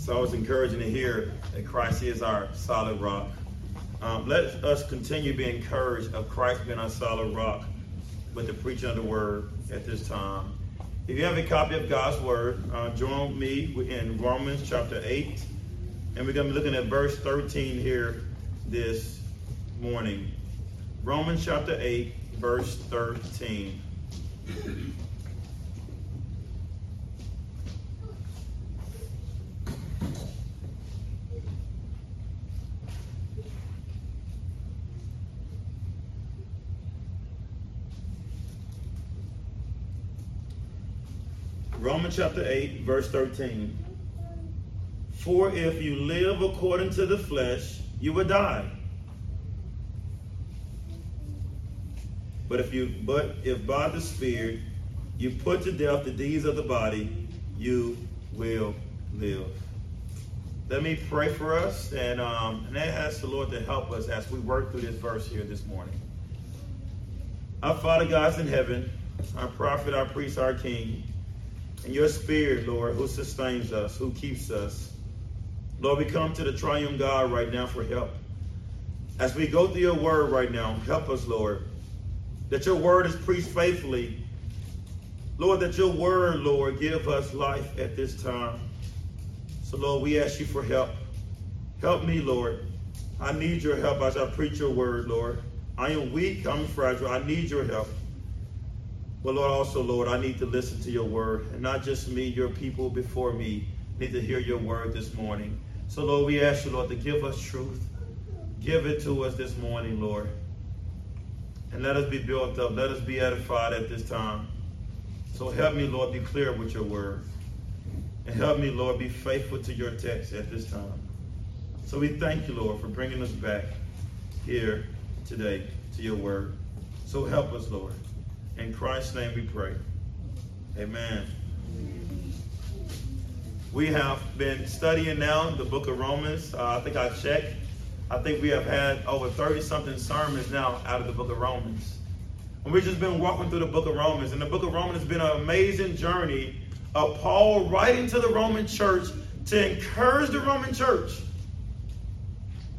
So it's encouraging to hear that Christ is our solid rock. Um, let us continue to be encouraged of Christ being our solid rock with the preaching of the word at this time. If you have a copy of God's word, uh, join me in Romans chapter 8. And we're going to be looking at verse 13 here this morning. Romans chapter 8, verse 13. Romans chapter 8, verse 13. For if you live according to the flesh, you will die. But if you but if by the Spirit you put to death the deeds of the body, you will live. Let me pray for us and um, and ask the Lord to help us as we work through this verse here this morning. Our Father God's in heaven, our prophet, our priest, our king and your spirit, Lord, who sustains us, who keeps us. Lord, we come to the triune God right now for help. As we go through your word right now, help us, Lord, that your word is preached faithfully. Lord, that your word, Lord, give us life at this time. So, Lord, we ask you for help. Help me, Lord. I need your help as I preach your word, Lord. I am weak, I'm fragile. I need your help. But Lord, also, Lord, I need to listen to your word. And not just me, your people before me need to hear your word this morning. So, Lord, we ask you, Lord, to give us truth. Give it to us this morning, Lord. And let us be built up. Let us be edified at this time. So help me, Lord, be clear with your word. And help me, Lord, be faithful to your text at this time. So we thank you, Lord, for bringing us back here today to your word. So help us, Lord. In Christ's name we pray. Amen. We have been studying now the book of Romans. Uh, I think I checked. I think we have had over 30 something sermons now out of the book of Romans. And we've just been walking through the book of Romans. And the book of Romans has been an amazing journey of Paul writing to the Roman church to encourage the Roman church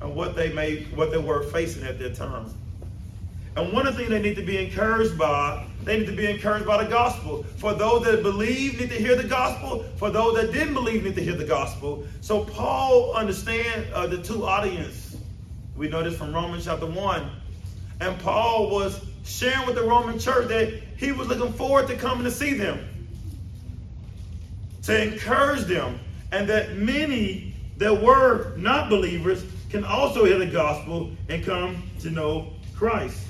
and what they made, what they were facing at that time. And one of the things they need to be encouraged by, they need to be encouraged by the gospel. For those that believe need to hear the gospel. For those that didn't believe need to hear the gospel. So Paul understand uh, the two audience. We know this from Romans chapter 1. And Paul was sharing with the Roman church that he was looking forward to coming to see them. To encourage them. And that many that were not believers can also hear the gospel and come to know Christ.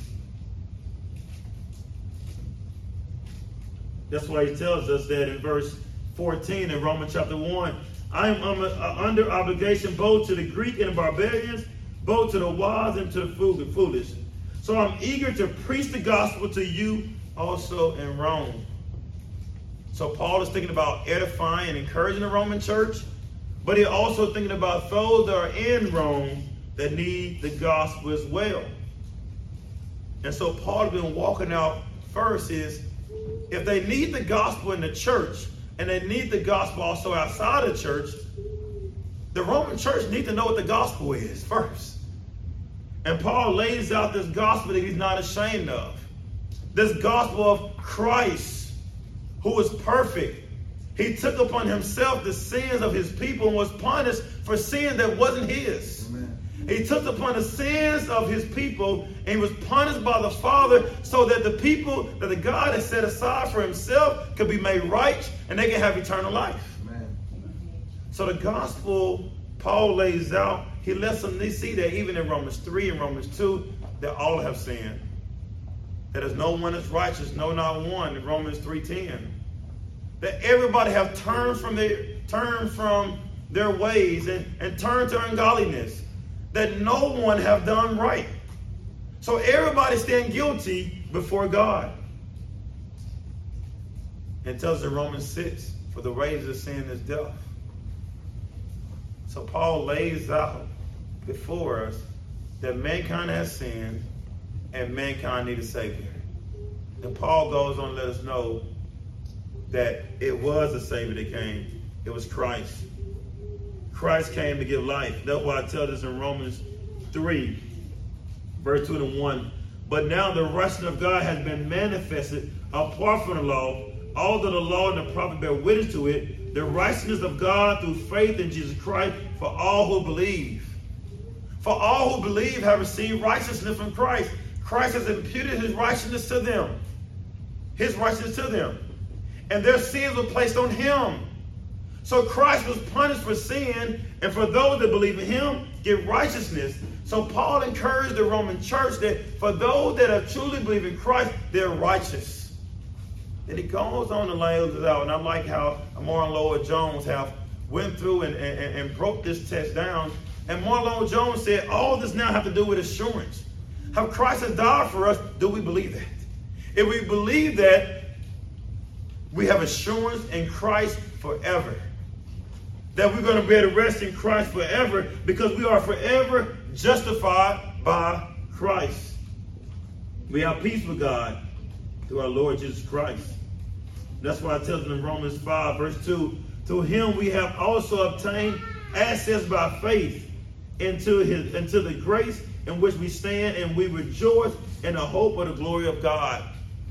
That's why he tells us that in verse 14 in Romans chapter 1. I am under obligation both to the Greek and the barbarians, both to the wise and to the foolish. So I'm eager to preach the gospel to you also in Rome. So Paul is thinking about edifying and encouraging the Roman church, but he's also thinking about those that are in Rome that need the gospel as well. And so Paul has been walking out first is if they need the gospel in the church and they need the gospel also outside the church, the Roman church need to know what the gospel is first. And Paul lays out this gospel that he's not ashamed of. This gospel of Christ, who is perfect. He took upon himself the sins of his people and was punished for sin that wasn't his. Amen. He took upon the sins of his people and was punished by the Father so that the people that the God has set aside for himself could be made right and they can have eternal life. Amen. So the gospel Paul lays out, he lets them see that even in Romans 3 and Romans 2, that all have sinned. That there's no one that's righteous, no not one in Romans 3.10. That everybody have turned from their turned from their ways and, and turned to ungodliness that no one have done right. So everybody stand guilty before God. It tells in Romans 6, for the wages of sin is death. So Paul lays out before us that mankind has sinned and mankind need a savior. And Paul goes on to let us know that it was a savior that came. It was Christ. Christ came to give life. That's why I tell this in Romans 3, verse 2 and 1. But now the righteousness of God has been manifested apart from the law, although the law and the prophet bear witness to it, the righteousness of God through faith in Jesus Christ for all who believe. For all who believe have received righteousness from Christ. Christ has imputed his righteousness to them. His righteousness to them. And their sins were placed on him. So Christ was punished for sin, and for those that believe in him, get righteousness. So Paul encouraged the Roman church that for those that have truly believed in Christ, they're righteous. And he goes on to lay this out. And I like how Martyn Lloyd-Jones have went through and, and, and broke this text down. And Martyn Lloyd-Jones said, all this now have to do with assurance. How Christ has died for us, do we believe that? If we believe that, we have assurance in Christ forever that we're going to be able to rest in Christ forever because we are forever justified by Christ. We have peace with God through our Lord Jesus Christ. That's why it tells them in Romans 5, verse 2, to him we have also obtained access by faith into his into the grace in which we stand and we rejoice in the hope of the glory of God.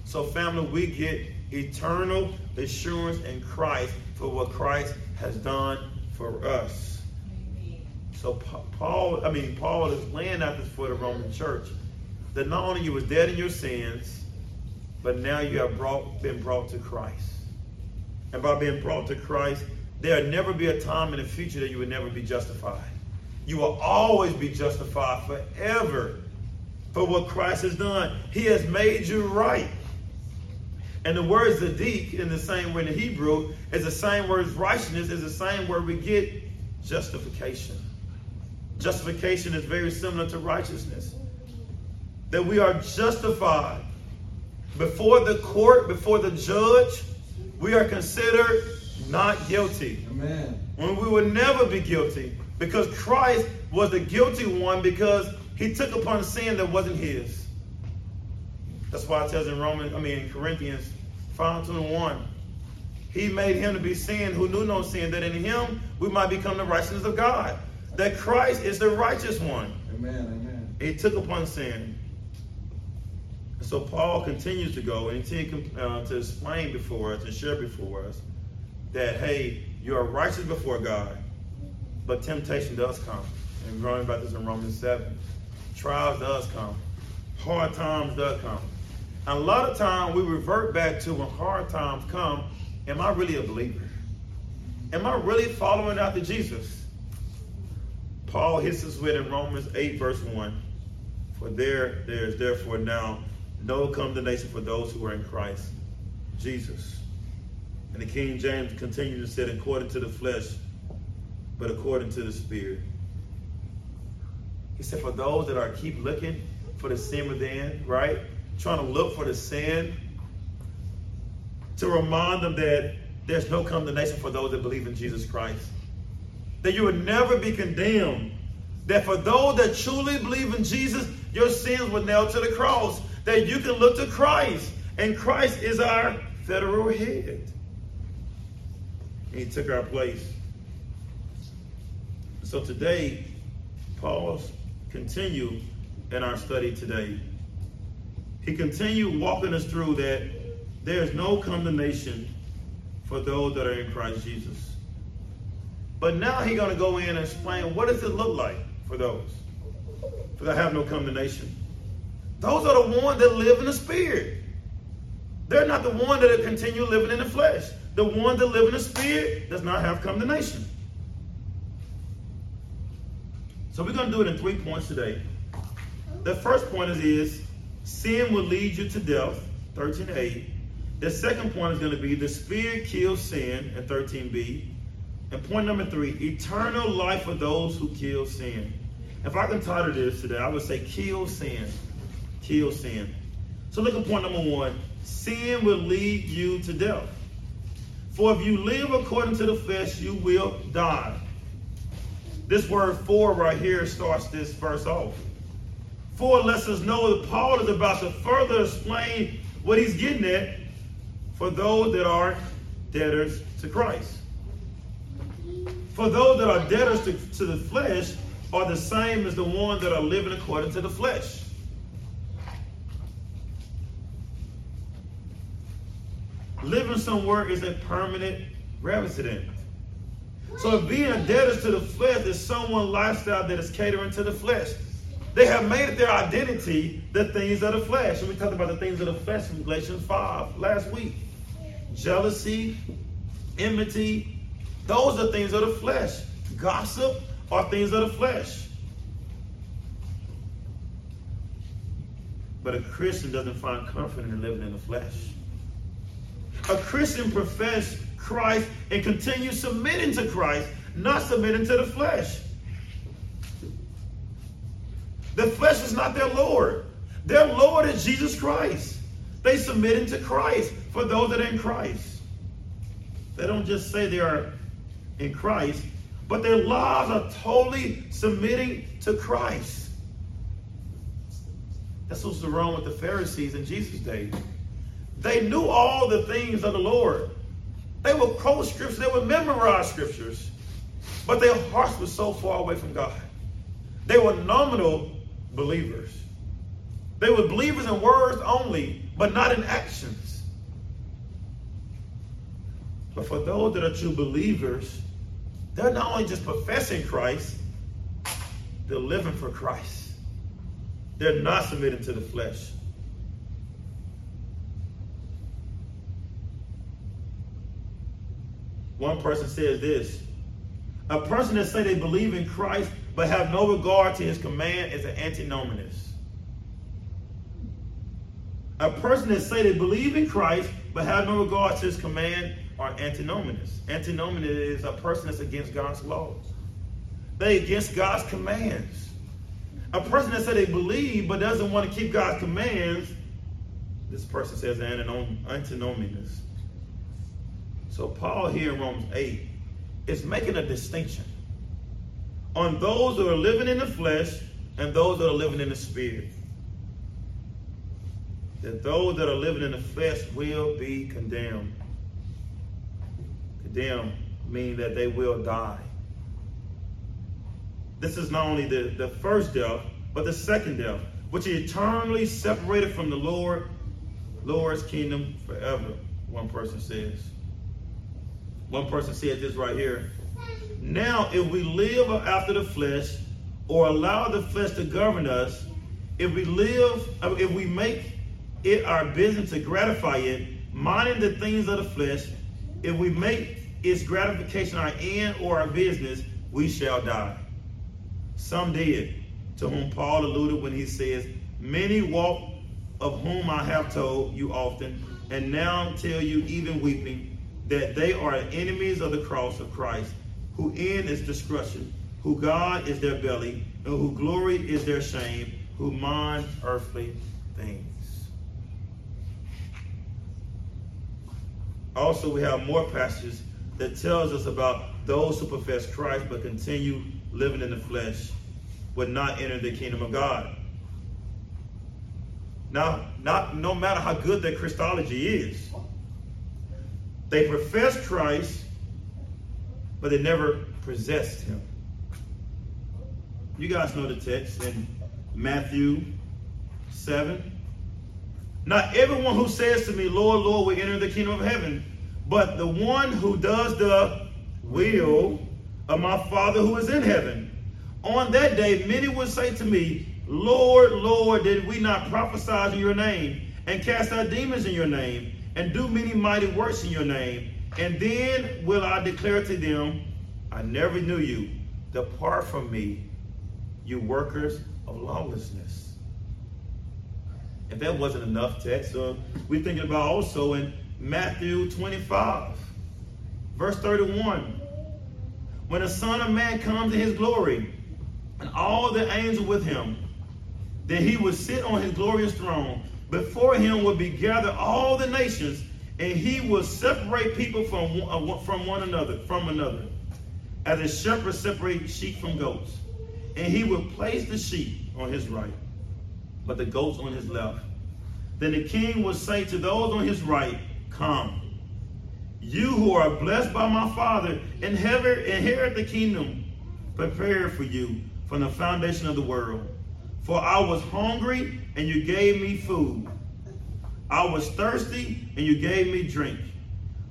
So family, we get eternal assurance in Christ for what Christ has done for us. So Paul, I mean, Paul is laying out this for the Roman church that not only you were dead in your sins, but now you have brought, been brought to Christ. And by being brought to Christ, there'll never be a time in the future that you would never be justified. You will always be justified forever for what Christ has done. He has made you right. And the word Zadik in the same way in the Hebrew is the same word as righteousness, is the same word we get justification. Justification is very similar to righteousness. That we are justified before the court, before the judge, we are considered not guilty. Amen. When we would never be guilty because Christ was the guilty one because he took upon sin that wasn't his. That's why it says in Romans, I mean in Corinthians 5 to 1. He made him to be sin who knew no sin, that in him we might become the righteousness of God. That Christ is the righteous one. Amen, amen. He took upon sin. And so Paul continues to go and continue uh, to explain before us and share before us that, hey, you are righteous before God, but temptation does come. And we're going about this in Romans 7. Trials does come. Hard times does come. And a lot of time we revert back to when hard times come, am I really a believer? Am I really following after Jesus? Paul hits us with in Romans 8, verse 1. For there, there is therefore now no condemnation for those who are in Christ Jesus. And the King James continues to say, according to the flesh, but according to the Spirit. He said, for those that are keep looking for the sin within, right? Trying to look for the sin, to remind them that there's no condemnation for those that believe in Jesus Christ. That you would never be condemned. That for those that truly believe in Jesus, your sins were nailed to the cross. That you can look to Christ. And Christ is our federal head. And he took our place. So today, Paul's continue in our study today he continued walking us through that there is no condemnation for those that are in Christ Jesus. But now he's going to go in and explain what does it look like for those for that have no condemnation. Those are the ones that live in the spirit. They're not the ones that continue living in the flesh. The one that live in the spirit does not have condemnation. So we're going to do it in three points today. The first point is, is Sin will lead you to death, 13a. The second point is going to be the spirit kills sin, at 13b. And point number three, eternal life for those who kill sin. If I can title this today, I would say kill sin. Kill sin. So look at point number one. Sin will lead you to death. For if you live according to the flesh, you will die. This word for right here starts this verse off. 4 lets us know that Paul is about to further explain what he's getting at for those that are debtors to Christ. For those that are debtors to, to the flesh are the same as the ones that are living according to the flesh. Living somewhere is a permanent resident. So if being a debtor to the flesh is someone lifestyle that is catering to the flesh. They have made it their identity the things of the flesh. And we talked about the things of the flesh in Galatians 5 last week. Jealousy, enmity, those are things of the flesh. Gossip are things of the flesh. But a Christian doesn't find comfort in living in the flesh. A Christian profess Christ and continue submitting to Christ, not submitting to the flesh. The flesh is not their Lord. Their Lord is Jesus Christ. They submitting to Christ for those that are in Christ. They don't just say they are in Christ, but their lives are totally submitting to Christ. That's what's wrong with the Pharisees in Jesus' day. They knew all the things of the Lord. They would quote scriptures, they would memorize scriptures, but their hearts were so far away from God. They were nominal believers. They were believers in words only, but not in actions. But for those that are true believers, they're not only just professing Christ, they're living for Christ. They're not submitting to the flesh. One person says this A person that say they believe in Christ but have no regard to his command is an antinomianist. A person that say they believe in Christ but have no regard to his command are antinomist. Antinomist is a person that's against God's laws. They against God's commands. A person that said they believe but doesn't want to keep God's commands, this person says antinomist. So Paul here in Romans 8 is making a distinction on those that are living in the flesh and those that are living in the spirit. That those that are living in the flesh will be condemned. Condemned meaning that they will die. This is not only the, the first death, but the second death, which is eternally separated from the Lord, Lord's kingdom forever, one person says. One person said this right here. Now, if we live after the flesh, or allow the flesh to govern us, if we live, uh, if we make it our business to gratify it, minding the things of the flesh, if we make its gratification our end or our business, we shall die. Some did, to whom Paul alluded when he says, Many walk of whom I have told you often, and now tell you even weeping, that they are enemies of the cross of Christ, who end is destruction, who God is their belly, and who glory is their shame, who mind earthly things. Also, we have more passages that tells us about those who profess Christ but continue living in the flesh would not enter the kingdom of God. Now, not no matter how good their Christology is, they profess Christ, but they never possessed him. You guys know the text in Matthew 7. Not everyone who says to me, Lord, Lord, will enter the kingdom of heaven, but the one who does the will of my Father who is in heaven. On that day, many will say to me, Lord, Lord, did we not prophesy in your name, and cast out demons in your name, and do many mighty works in your name? And then will I declare to them, I never knew you. Depart from me, you workers of lawlessness. If that wasn't enough text, uh, we're thinking about also in Matthew 25, verse 31. When the Son of Man comes in his glory, and all the angels with him. Then he will sit on his glorious throne. Before him will be gathered all the nations, and he will separate people from, uh, from one another, from another, as a shepherd separates sheep from goats. And he will place the sheep on his right, but the goats on his left. Then the king will say to those on his right, Come, You who are blessed by my Father, inherit, inherit the kingdom prepared for you from the foundation of the world. For I was hungry, and you gave me food. I was thirsty, and you gave me drink.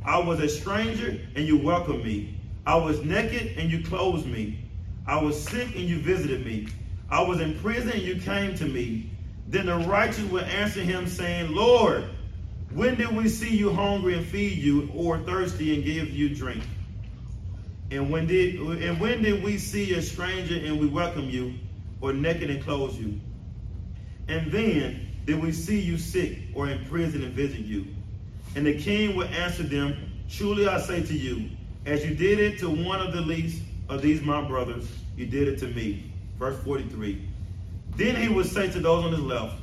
I was a stranger, and you welcomed me. I was naked, and you clothed me. I was sick, and you visited me. I was in prison, and you came to me. Then the righteous will answer him, saying, Lord, when did we see you hungry and feed you, or thirsty and give you drink? And when did and when did we see a stranger and we welcome you, or naked and clothe you? And then did we see you sick or in prison and visit you? And the king would answer them, Truly I say to you, as you did it to one of the least of these my brothers, you did it to me. Verse 43. Then he would say to those on his left,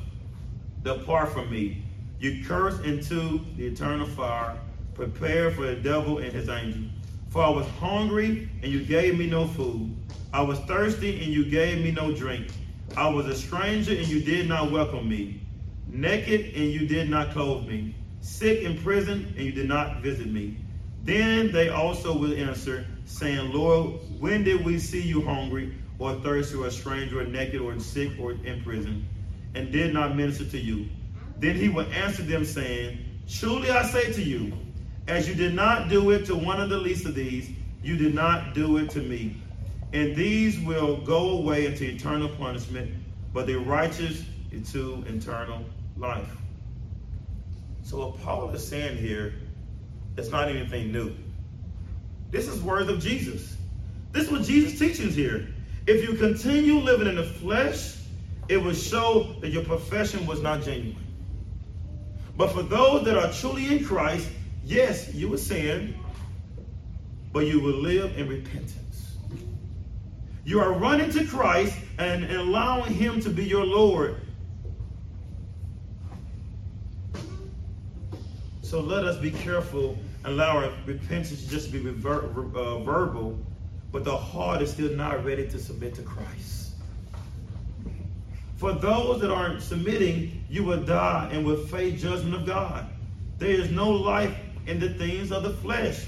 Depart from me, you cursed into the eternal fire, prepared for the devil and his angels. For I was hungry, and you gave me no food. I was thirsty, and you gave me no drink. I was a stranger, and you did not welcome me. Naked, and you did not clothe me. Sick in prison, and you did not visit me. Then they also will answer, saying, Lord, when did we see you hungry? or thirsty or a stranger or naked or sick or in prison, and did not minister to you? Then he will answer them, saying, Truly I say to you, as you did not do it to one of the least of these, you did not do it to me. And these will go away into eternal punishment, but the righteous into eternal life. So what Paul is saying here, it's not anything new. This is words of Jesus. This is what Jesus teaches here. If you continue living in the flesh, it will show that your profession was not genuine. But for those that are truly in Christ, yes, you will sin, but you will live in repentance. You are running to Christ and allowing Him to be your Lord. So let us be careful and allow our repentance just be ver- uh, verbal but the heart is still not ready to submit to Christ. For those that aren't submitting, you will die and will face judgment of God. There is no life in the things of the flesh.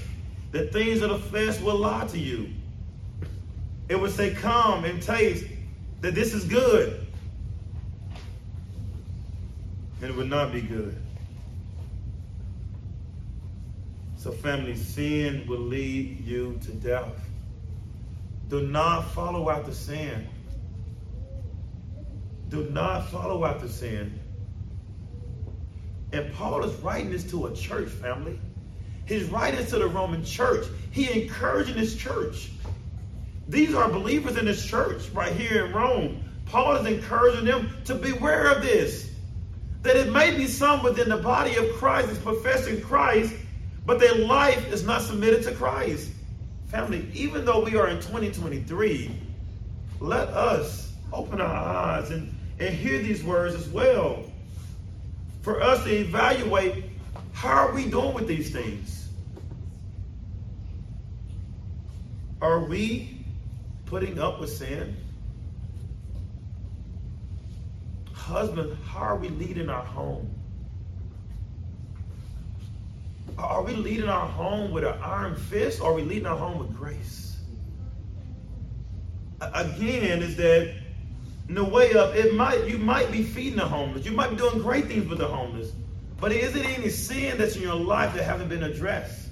The things of the flesh will lie to you. It will say, Come and taste that this is good. And it would not be good. So, family, sin will lead you to death. Do not follow after sin. Do not follow after sin. And Paul is writing this to a church family. He's writing to the Roman church. He encouraging his church. These are believers in this church right here in Rome. Paul is encouraging them to beware of this. That it may be some within the body of Christ is professing Christ, but their life is not submitted to Christ. Family, even though we are in 2023, let us open our eyes and, and hear these words as well. For us to evaluate how are we doing with these things? Are we putting up with sin? Husband, how are we leading our home? Are we leading our home with an iron fist or are we leading our home with grace? Again, is that in the way of it might you might be feeding the homeless, you might be doing great things with the homeless, but is it any sin that's in your life that haven't been addressed?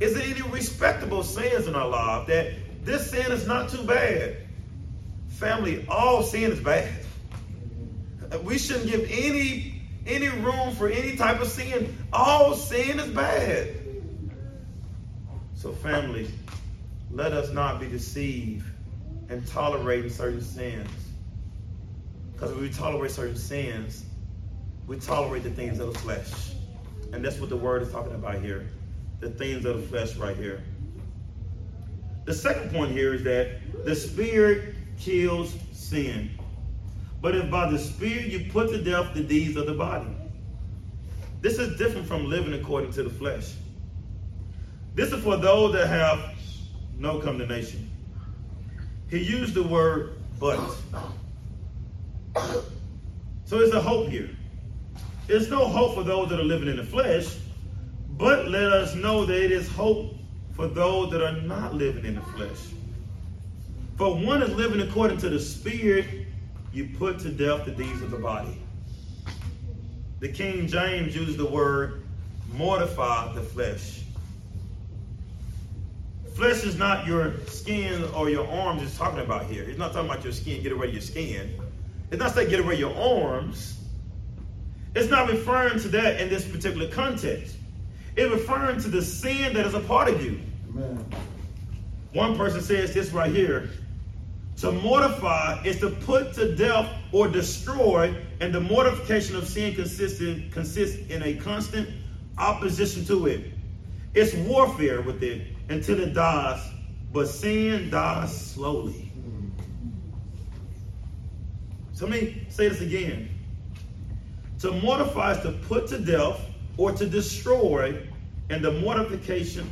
Is there any respectable sins in our life that this sin is not too bad? Family, all sin is bad. We shouldn't give any any room for any type of sin. All sin is bad. So, family, let us not be deceived and tolerating certain sins. Because when we tolerate certain sins, we tolerate the things of the flesh. And that's what the word is talking about here. The things of the flesh right here. The second point here is that the spirit kills sin. But if by the Spirit you put to death the deeds of the body. This is different from living according to the flesh. This is for those that have no condemnation. He used the word but. So there's a hope here. There's no hope for those that are living in the flesh, But let us know that it is hope for those that are not living in the flesh. For one is living according to the Spirit, you put to death the deeds of the body. The King James used the word mortify the flesh. Flesh is not your skin or your arms it's talking about here. It's not talking about your skin, get away your skin. It's not saying get away your arms. It's not referring to that in this particular context. It's referring to the sin that is a part of you. Amen. One person says this right here. To mortify is to put to death or destroy, and the mortification of sin consists in, consists in a constant opposition to it. It's warfare with it until it dies, but sin dies slowly. So let me say this again. To mortify is to put to death or to destroy, and the mortification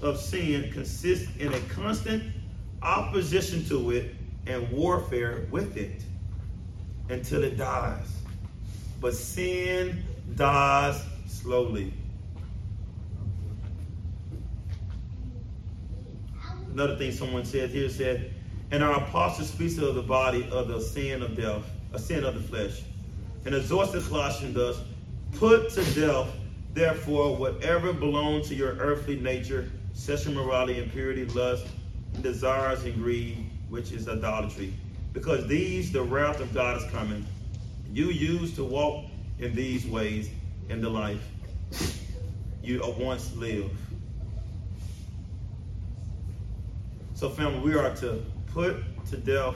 of sin consists in a constant opposition to it and warfare with it until it dies. But sin dies slowly. Another thing someone said here said, and our apostle speaks of the body of the sin of death, a sin of the flesh. And exhorts the Colossians thus, put to death, therefore, whatever belongs to your earthly nature, sexual morality, impurity, lust, desires, and greed, which is idolatry. Because these, the wrath of God is coming. You used to walk in these ways in the life you once lived. So, family, we are to put to death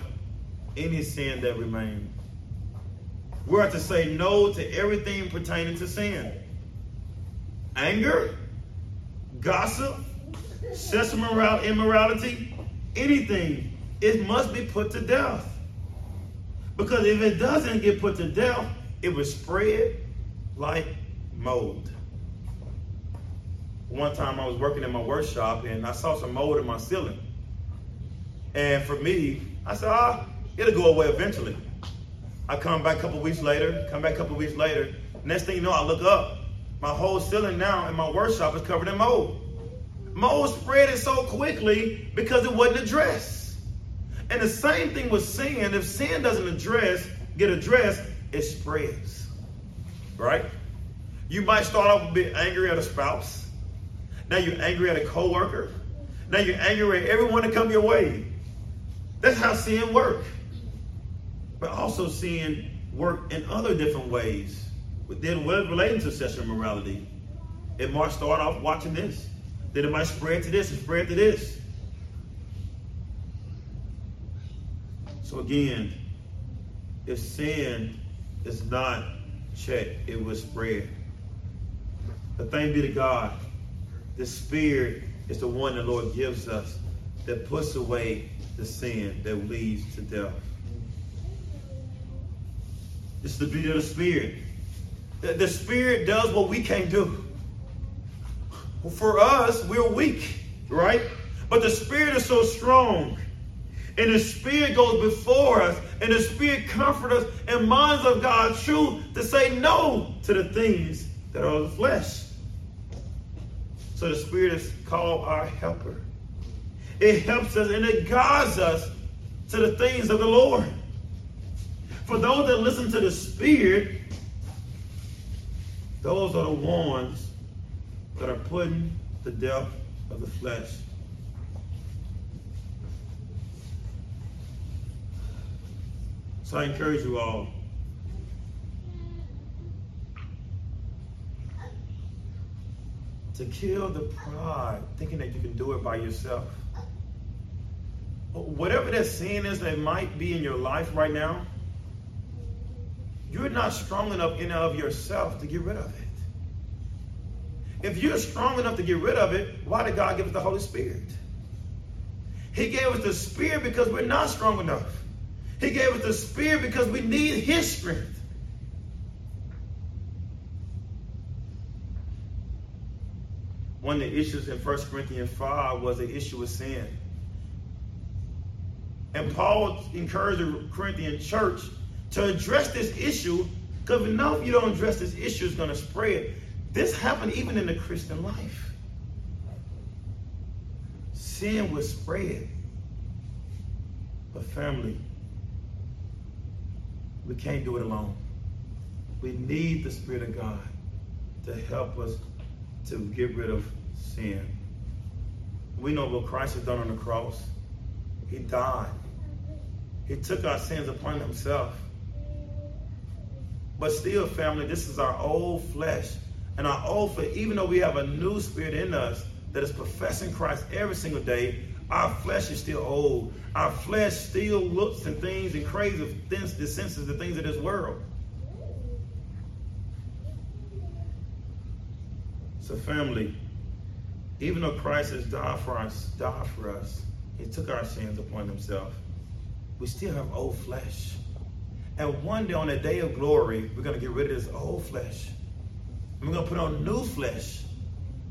any sin that remains. We are to say no to everything pertaining to sin. Anger, gossip, sexual immorality, anything, it must be put to death. Because if it doesn't get put to death, it will spread like mold. One time I was working in my workshop and I saw some mold in my ceiling. And for me, I said, ah, it'll go away eventually. I come back a couple weeks later, come back a couple weeks later. Next thing you know, I look up. My whole ceiling now in my workshop is covered in mold. Mold spread it so quickly because it wasn't addressed. And the same thing with sin. If sin doesn't address, get addressed, it spreads. Right? You might start off bit angry at a spouse. Now you're angry at a coworker. Now you're angry at everyone that come your way. That's how sin work. But also sin work in other different ways. Then relating to sexual morality. It might start off watching this. Then it might spread to this and spread to this. So again, if sin is not checked, it will spread. The thing be to God, the Spirit is the one the Lord gives us that puts away the sin that leads to death. It's the beauty of the Spirit. The, the Spirit does what we can't do. For us, we're weak, right? But the Spirit is so strong. And the Spirit goes before us, and the Spirit comforts us and minds of God's truth to say no to the things that are of the flesh. So the Spirit is called our helper. It helps us and it guides us to the things of the Lord. For those that listen to the Spirit, those are the ones that are putting the death of the flesh. So I encourage you all. To kill the pride, thinking that you can do it by yourself whatever that sin is that might be in your life right now, you're not strong enough in and of yourself to get rid of it. If you're strong enough to get rid of it, why did God give us the Holy Spirit? He gave us the Spirit because we're not strong enough. He gave us the Spirit because we need His strength. One of the issues in 1 Corinthians 5 was the issue of sin. And Paul encouraged the Corinthian church to address this issue because if you don't address this issue, it's going to spread. This happened even in the Christian life. Sin was spread. But family, we can't do it alone. We need the Spirit of God to help us to get rid of sin. We know what Christ has done on the cross. He died. He took our sins upon himself. But still, family, this is our old flesh. And our old flesh, even though we have a new spirit in us that is professing Christ every single day, our flesh is still old. Our flesh still looks and things and craves the senses, the things of this world. So, family, even though Christ has died for us, died for us, He took our sins upon Himself. We still have old flesh. And one day on the day of glory, we're going to get rid of this old flesh. And we're going to put on new flesh.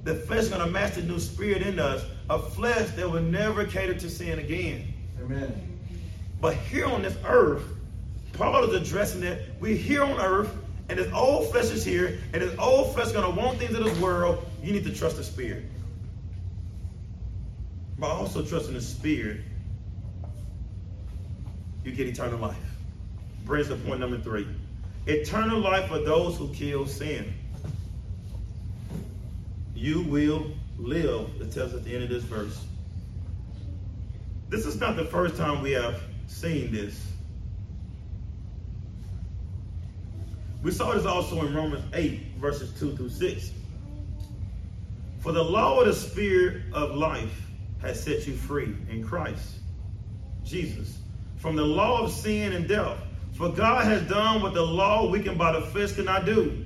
The flesh is going to match the new spirit in us, a flesh that will never cater to sin again. Amen. But here on this earth, Paul is addressing that we're here on earth and this old flesh is here, and this old flesh is going to want things of this world, you need to trust the Spirit. But also trusting the Spirit, you get eternal life. Brings to point number three. Eternal life for those who kill sin. You will live, it tells at the end of this verse. This is not the first time we have seen this. We saw this also in Romans 8, verses 2 through 6. For the law of the Spirit of life has set you free in Christ Jesus from the law of sin and death. For God has done what the law weakened by the flesh cannot do.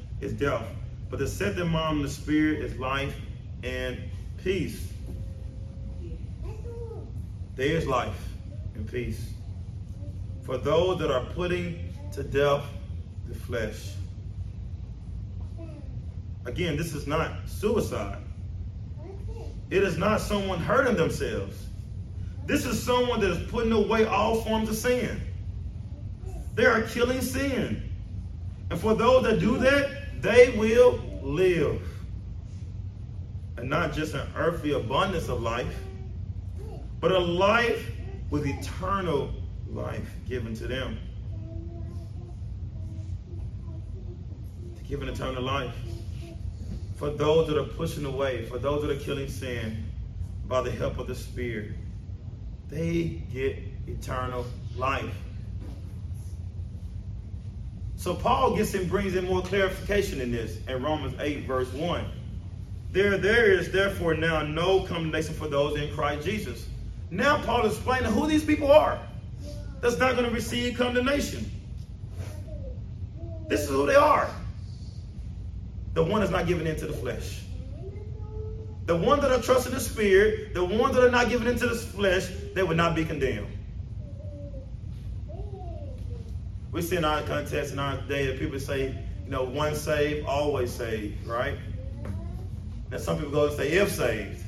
is death, but to set mind on the Spirit is life and peace. There is life and peace for those that are putting to death the flesh. Again, this is not suicide. It is not someone hurting themselves. This is someone that is putting away all forms of sin. They are killing sin. And for those that do that, they will live. And not just an earthly abundance of life, but a life with eternal life given to them. To give an eternal life for those that are pushing away, for those that are killing sin by the help of the Spirit, they get eternal life. So Paul gets and brings in more clarification in this in Romans 8, verse 1. There, there is therefore now no condemnation for those in Christ Jesus. Now Paul is explaining who these people are that's not going to receive condemnation. This is who they are. The one that's not giving into the flesh. The one that are trusting the spirit, the ones that are not giving into the flesh, they will not be condemned. We see in our context in our day that people say, you know, one saved, always saved, right? And some people go and say, if saved.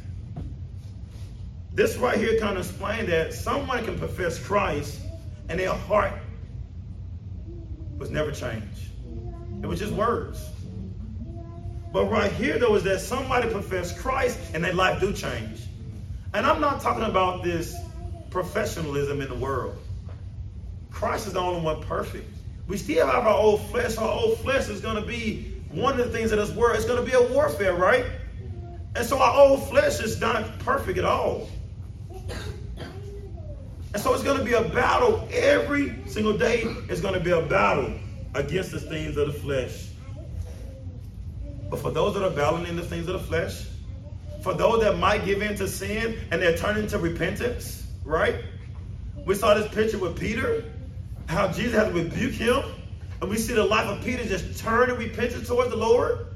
This right here kind of explains that someone can profess Christ and their heart was never changed. It was just words. But right here, though, is that somebody profess Christ and their life do change. And I'm not talking about this perfectionism in the world. Christ is the only one perfect. We still have our old flesh. Our old flesh is going to be one of the things in this world. It's going to be a warfare, right? And so our old flesh is not perfect at all. And so it's going to be a battle every single day. It's going to be a battle against the things of the flesh. But for those that are battling in the things of the flesh, for those that might give in to sin and they're turning to repentance, right? We saw this picture with Peter, how Jesus had to rebuke him. And we see the life of Peter just turn and repent towards the Lord.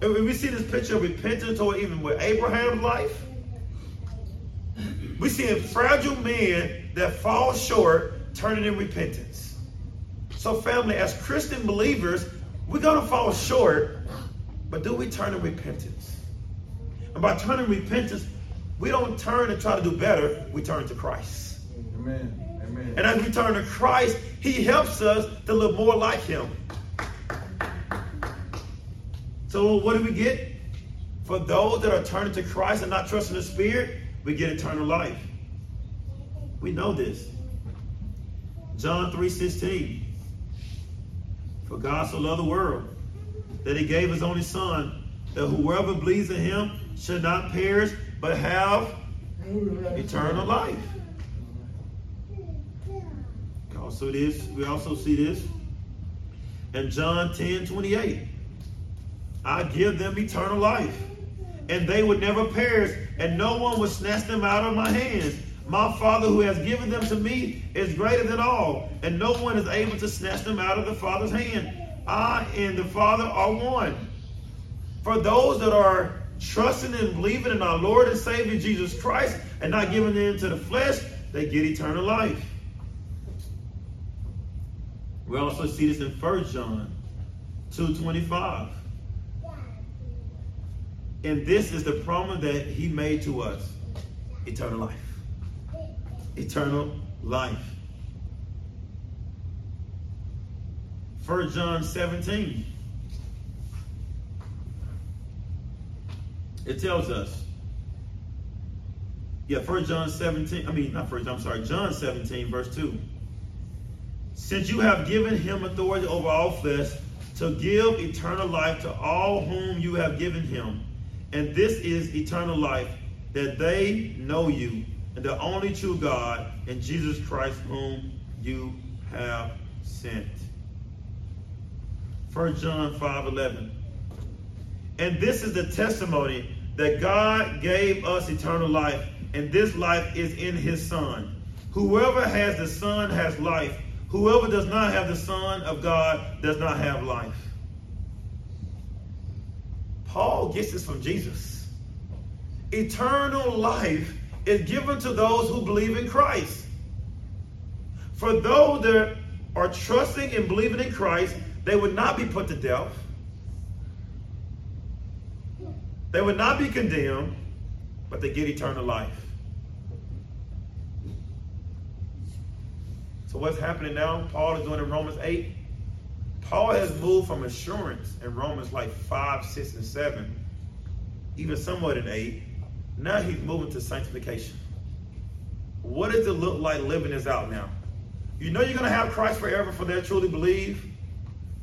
And we see this picture of repentance or even with Abraham's life. We see a fragile men that fall short turning in repentance. So, family, as Christian believers, we're going to fall short, but do we turn in repentance? And by turning repentance, we don't turn and try to do better, we turn to Christ. Amen. Amen. And as we turn to Christ, He helps us to live more like Him. So, what do we get? For those that are turning to Christ and not trusting the Spirit, we get eternal life. We know this. John 3:16. For God so loved the world that he gave his only son, that whoever believes in him should not perish, but have eternal life. Also this, we also see this in John 10, 28. I give them eternal life, and they would never perish, and no one would snatch them out of my hands. My Father who has given them to me is greater than all, and no one is able to snatch them out of the Father's hand. I and the Father are one. For those that are trusting and believing in our Lord and Savior Jesus Christ and not giving in to the flesh, they get eternal life. We also see this in 1 John 2.25. And this is the promise that he made to us. Eternal life. Eternal life. 1 John 17. It tells us. Yeah, 1 John 17. I mean, not 1 John, I'm sorry. John 17, verse 2. Since you have given him authority over all flesh to give eternal life to all whom you have given him. And this is eternal life, that they know you, and the only true God, and Jesus Christ, whom you have sent. 1 John 5 11. And this is the testimony that God gave us eternal life, and this life is in his Son. Whoever has the Son has life. Whoever does not have the Son of God does not have life. Paul gets this from Jesus. Eternal life is given to those who believe in Christ. For those that are trusting and believing in Christ, they would not be put to death. They would not be condemned, but they get eternal life. So what's happening now? Paul is doing in Romans 8. Paul has moved from assurance in Romans like 5, 6, and 7, even somewhat in 8. Now he's moving to sanctification. What does it look like living this out now? You know you're going to have Christ forever for they truly believe.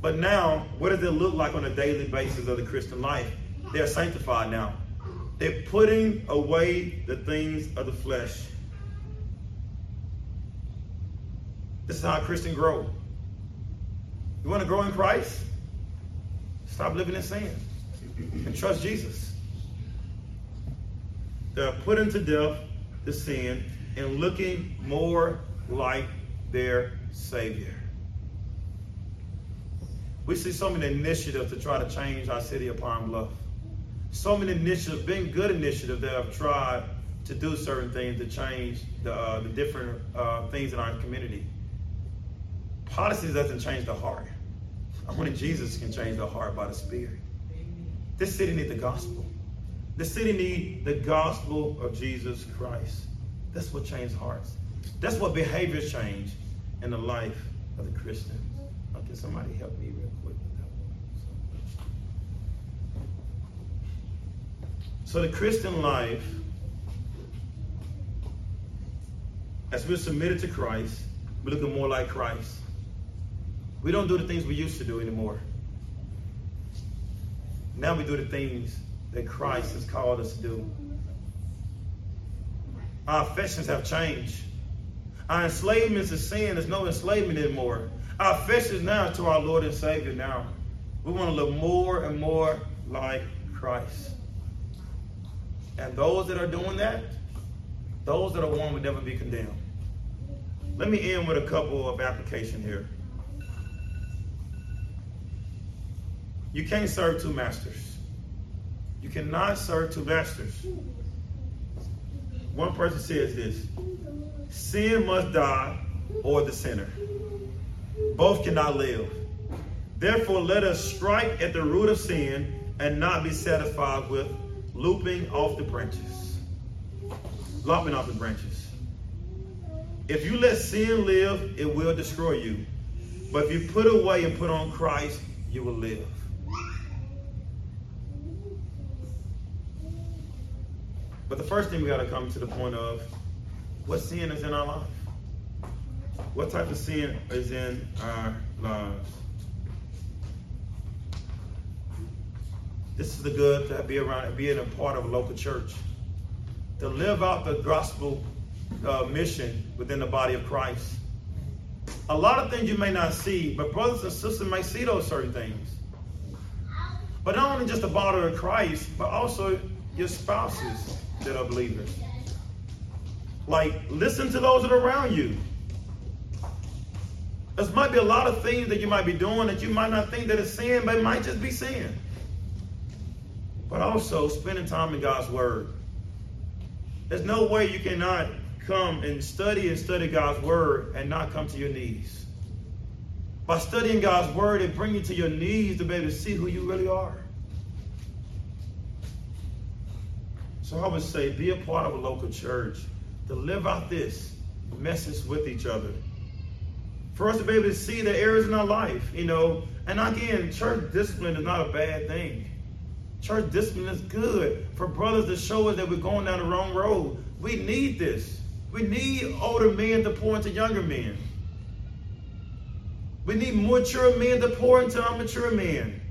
But now, what does it look like on a daily basis of the Christian life? They're sanctified now. They're putting away the things of the flesh. This is how a Christian grow. You want to grow in Christ? Stop living in sin and trust Jesus. They're putting to death the sin and looking more like their Savior. We see so many initiatives to try to change our city of Palm Bluff. So many initiatives, been good initiatives that have tried to do certain things to change the, uh, the different uh, things in our community. Policies doesn't change the heart. Only Jesus can change the heart by the Spirit. This city needs the gospel. The city needs the gospel of Jesus Christ. That's what changes hearts. That's what behaviors change in the life of the Christian. Okay, somebody help me real quick with that one. So the Christian life, as we're submitted to Christ, we're looking more like Christ. We don't do the things we used to do anymore. Now we do the things that Christ has called us to do. Our affections have changed. Our enslavement to sin is no enslavement anymore. Our affections now to our Lord and Savior now. We want to look more and more like Christ. And those that are doing that, those that are one would never be condemned. Let me end with a couple of application here. You can't serve two masters. You cannot serve two masters. One person says this sin must die or the sinner. Both cannot live. Therefore, let us strike at the root of sin and not be satisfied with looping off the branches. Lopping off the branches. If you let sin live, it will destroy you. But if you put away and put on Christ, you will live. But the first thing we got to come to the point of what sin is in our life. What type of sin is in our lives? This is the good to be around, being a part of a local church, to live out the gospel uh, mission within the body of Christ. A lot of things you may not see, but brothers and sisters may see those certain things. But not only just the body of Christ, but also your spouses that are believers. Like, listen to those that are around you. There might be a lot of things that you might be doing that you might not think that is sin, but it might just be sin. But also spending time in God's Word. There's no way you cannot come and study and study God's Word and not come to your knees. By studying God's Word, it brings you to your knees to be able to see who you really are. So I would say be a part of a local church to live out this message with each other. For us to be able to see the areas in our life, you know, and again, church discipline is not a bad thing. Church discipline is good for brothers to show us that we're going down the wrong road. We need this. We need older men to pour into younger men. We need mature men to pour into immature men.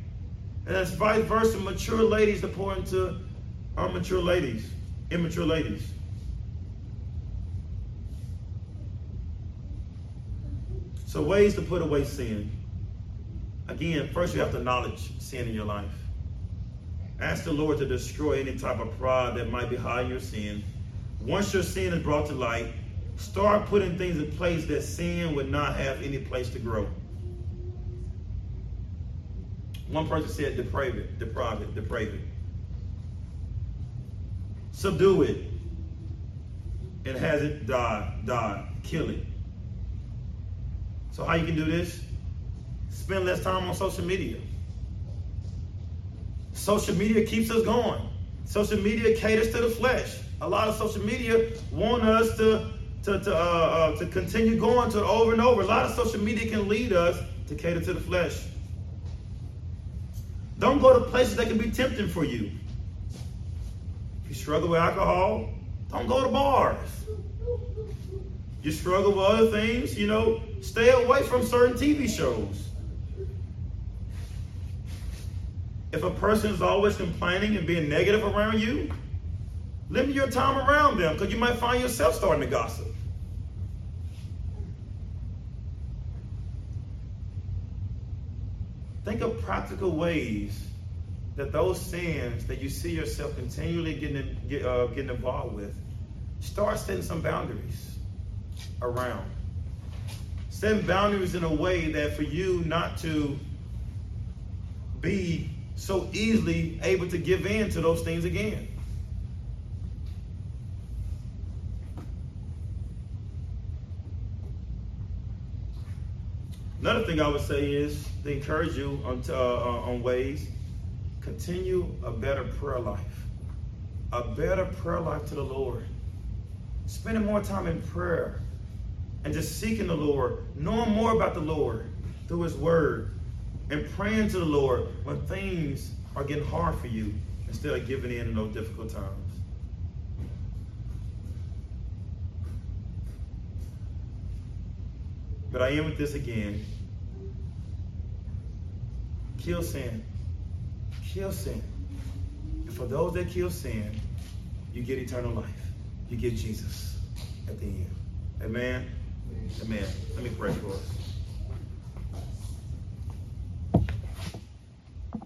And that's vice versa, mature ladies to pour into immature ladies, immature ladies. So ways to put away sin. Again, first you have to acknowledge sin in your life. Ask the Lord to destroy any type of pride that might be hiding your sin. Once your sin is brought to light, start putting things in place that sin would not have any place to grow. One person said, deprave it, deprive it, deprave it. Subdue it. And has it die, die, kill it. So how you can do this? Spend less time on social media. Social media keeps us going. Social media caters to the flesh. A lot of social media want us to to to, uh, uh, to continue going to over and over. A lot of social media can lead us to cater to the flesh. Don't go to places that can be tempting for you. You struggle with alcohol, don't go to bars. You struggle with other things, you know, stay away from certain TV shows. If a person is always complaining and being negative around you, limit your time around them because you might find yourself starting to gossip. Think of practical ways that those sins that you see yourself continually getting get, uh, getting involved with, start setting some boundaries around. Set boundaries in a way that for you not to be so easily able to give in to those things again. Another thing I would say is to encourage you on, uh, uh, on ways, continue a better prayer life. A better prayer life to the Lord. Spending more time in prayer and just seeking the Lord, knowing more about the Lord through His Word, and praying to the Lord when things are getting hard for you instead of giving in in those difficult times. But I end with this again. Kill sin. Kill sin. And for those that kill sin, you get eternal life. You get Jesus at the end. Amen. Amen. Let me pray for us.